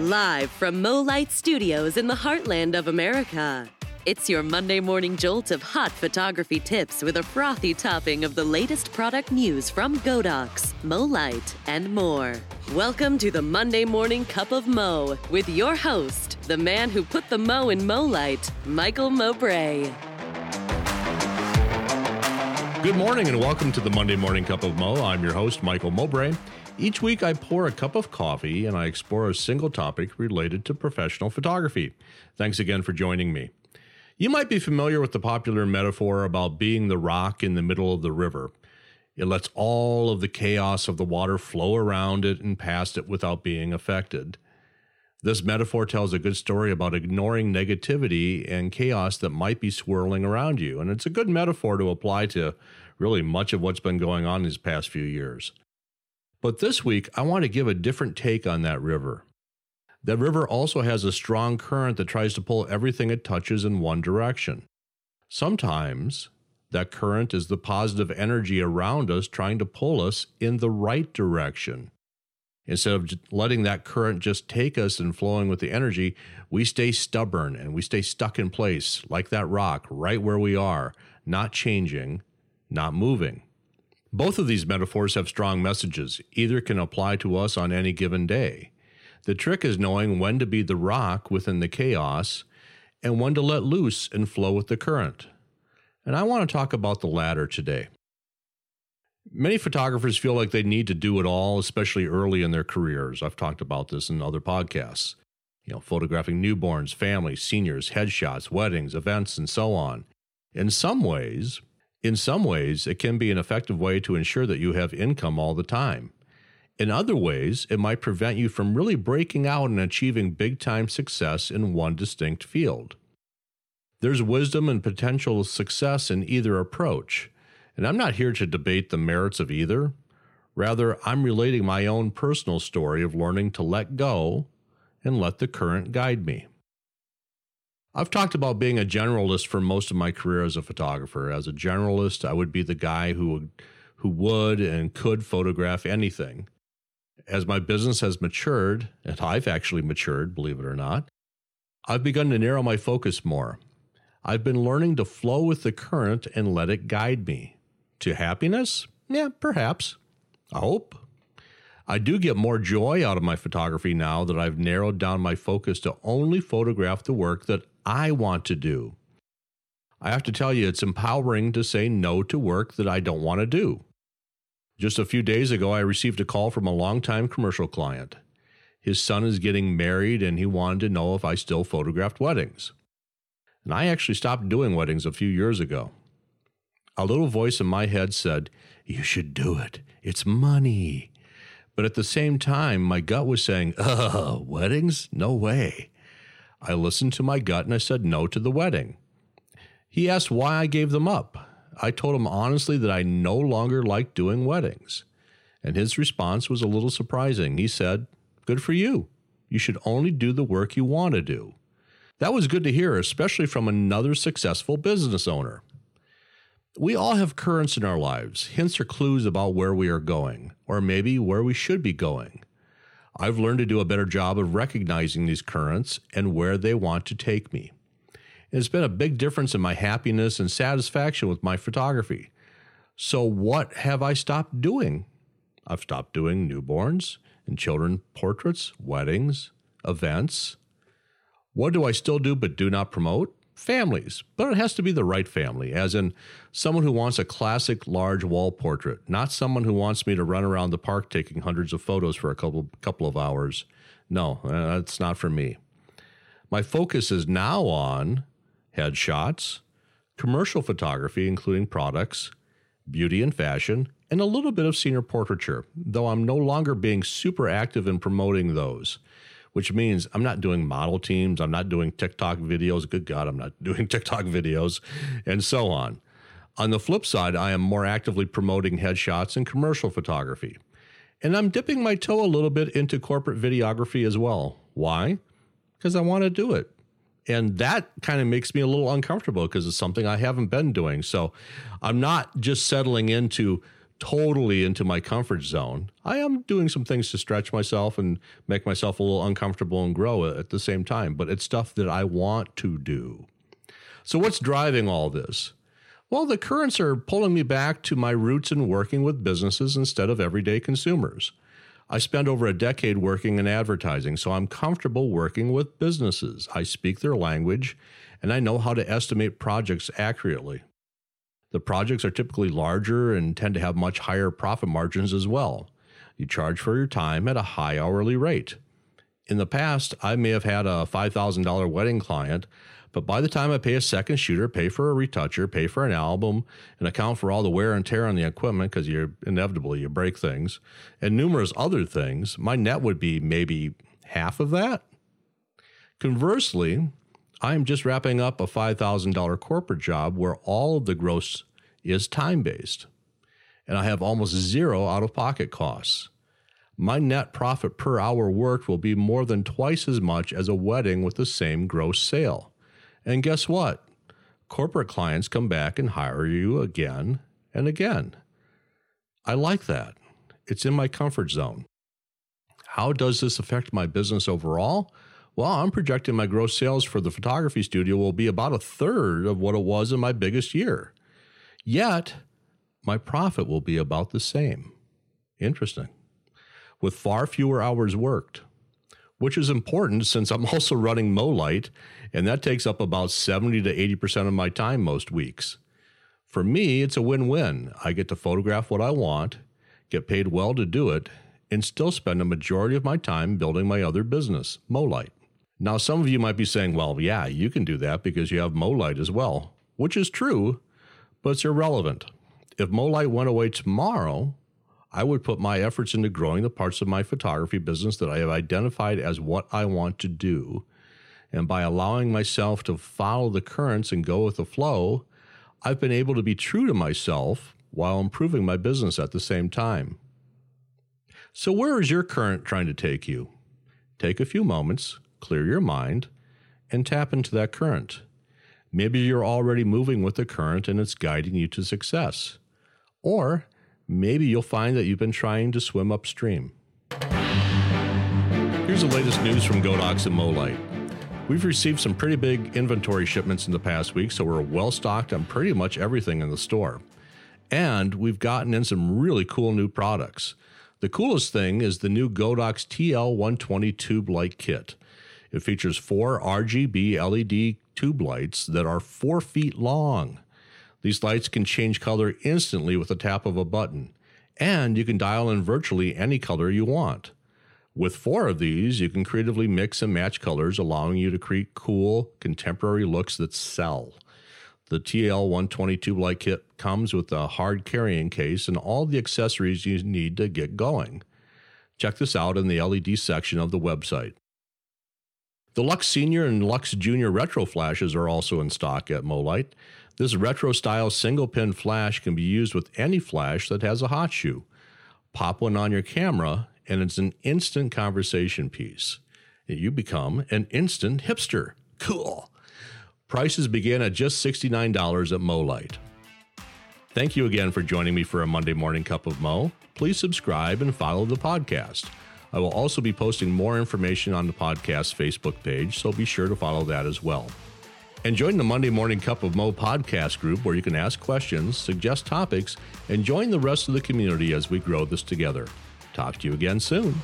Live from MoLight Studios in the heartland of America. It's your Monday morning jolt of hot photography tips with a frothy topping of the latest product news from Godox, MoLight, and more. Welcome to the Monday Morning Cup of Mo with your host, the man who put the Mo in MoLight, Michael Mowbray. Good morning and welcome to the Monday Morning Cup of Mo. I'm your host, Michael Mowbray. Each week, I pour a cup of coffee and I explore a single topic related to professional photography. Thanks again for joining me. You might be familiar with the popular metaphor about being the rock in the middle of the river. It lets all of the chaos of the water flow around it and past it without being affected. This metaphor tells a good story about ignoring negativity and chaos that might be swirling around you, and it's a good metaphor to apply to really much of what's been going on these past few years. But this week, I want to give a different take on that river. That river also has a strong current that tries to pull everything it touches in one direction. Sometimes that current is the positive energy around us trying to pull us in the right direction. Instead of letting that current just take us and flowing with the energy, we stay stubborn and we stay stuck in place like that rock right where we are, not changing, not moving. Both of these metaphors have strong messages. Either can apply to us on any given day. The trick is knowing when to be the rock within the chaos and when to let loose and flow with the current. And I want to talk about the latter today. Many photographers feel like they need to do it all, especially early in their careers. I've talked about this in other podcasts. You know, photographing newborns, families, seniors, headshots, weddings, events, and so on. In some ways, in some ways, it can be an effective way to ensure that you have income all the time. In other ways, it might prevent you from really breaking out and achieving big time success in one distinct field. There's wisdom and potential success in either approach, and I'm not here to debate the merits of either. Rather, I'm relating my own personal story of learning to let go and let the current guide me. I've talked about being a generalist for most of my career as a photographer. As a generalist, I would be the guy who would, who would and could photograph anything. As my business has matured, and I've actually matured, believe it or not, I've begun to narrow my focus more. I've been learning to flow with the current and let it guide me. To happiness? Yeah, perhaps. I hope. I do get more joy out of my photography now that I've narrowed down my focus to only photograph the work that I want to do. I have to tell you, it's empowering to say no to work that I don't want to do. Just a few days ago, I received a call from a longtime commercial client. His son is getting married and he wanted to know if I still photographed weddings. And I actually stopped doing weddings a few years ago. A little voice in my head said, You should do it. It's money. But at the same time, my gut was saying, Ugh, weddings? No way. I listened to my gut and I said no to the wedding. He asked why I gave them up. I told him honestly that I no longer liked doing weddings. And his response was a little surprising. He said, Good for you. You should only do the work you want to do. That was good to hear, especially from another successful business owner. We all have currents in our lives, hints or clues about where we are going, or maybe where we should be going. I've learned to do a better job of recognizing these currents and where they want to take me. It's been a big difference in my happiness and satisfaction with my photography. So, what have I stopped doing? I've stopped doing newborns and children portraits, weddings, events. What do I still do but do not promote? Families, but it has to be the right family, as in someone who wants a classic large wall portrait, not someone who wants me to run around the park taking hundreds of photos for a couple couple of hours. No, uh, that's not for me. My focus is now on headshots, commercial photography, including products, beauty and fashion, and a little bit of senior portraiture, though I'm no longer being super active in promoting those which means I'm not doing model teams, I'm not doing TikTok videos. Good God, I'm not doing TikTok videos, and so on. On the flip side, I am more actively promoting headshots and commercial photography. And I'm dipping my toe a little bit into corporate videography as well. Why? Because I want to do it. And that kind of makes me a little uncomfortable because it's something I haven't been doing. So I'm not just settling into totally into my comfort zone. I am doing some things to stretch myself and make myself a little uncomfortable and grow at the same time, but it's stuff that I want to do. So, what's driving all this? Well, the currents are pulling me back to my roots in working with businesses instead of everyday consumers. I spent over a decade working in advertising, so I'm comfortable working with businesses. I speak their language and I know how to estimate projects accurately. The projects are typically larger and tend to have much higher profit margins as well. You charge for your time at a high hourly rate. In the past, I may have had a $5,000 wedding client, but by the time I pay a second shooter, pay for a retoucher, pay for an album, and account for all the wear and tear on the equipment because you inevitably you break things, and numerous other things, my net would be maybe half of that. Conversely, I am just wrapping up a $5,000 corporate job where all of the gross is time based, and I have almost zero out of pocket costs. My net profit per hour worked will be more than twice as much as a wedding with the same gross sale. And guess what? Corporate clients come back and hire you again and again. I like that. It's in my comfort zone. How does this affect my business overall? Well, I'm projecting my gross sales for the photography studio will be about a third of what it was in my biggest year. Yet, my profit will be about the same. Interesting. With far fewer hours worked, which is important since I'm also running MoLight, and that takes up about 70 to 80% of my time most weeks. For me, it's a win win. I get to photograph what I want, get paid well to do it, and still spend a majority of my time building my other business, MoLight. Now, some of you might be saying, well, yeah, you can do that because you have MoLight as well, which is true, but it's irrelevant. If MoLight went away tomorrow, I would put my efforts into growing the parts of my photography business that I have identified as what I want to do. And by allowing myself to follow the currents and go with the flow, I've been able to be true to myself while improving my business at the same time. So, where is your current trying to take you? Take a few moments, clear your mind, and tap into that current. Maybe you're already moving with the current and it's guiding you to success. Or maybe you'll find that you've been trying to swim upstream. Here's the latest news from Godox and MoLight. We've received some pretty big inventory shipments in the past week, so we're well stocked on pretty much everything in the store. And we've gotten in some really cool new products. The coolest thing is the new Godox TL120 tube light kit. It features four RGB LED tube lights that are four feet long. These lights can change color instantly with a tap of a button, and you can dial in virtually any color you want. With four of these, you can creatively mix and match colors, allowing you to create cool, contemporary looks that sell. The TL120 tube light kit comes with a hard carrying case and all the accessories you need to get going. Check this out in the LED section of the website. The Lux Senior and Lux Junior retro flashes are also in stock at MoLight. This retro style single pin flash can be used with any flash that has a hot shoe. Pop one on your camera, and it's an instant conversation piece. You become an instant hipster. Cool. Prices begin at just $69 at MoLight. Thank you again for joining me for a Monday morning cup of Mo. Please subscribe and follow the podcast. I will also be posting more information on the podcast Facebook page, so be sure to follow that as well. And join the Monday Morning Cup of Mo podcast group where you can ask questions, suggest topics, and join the rest of the community as we grow this together. Talk to you again soon.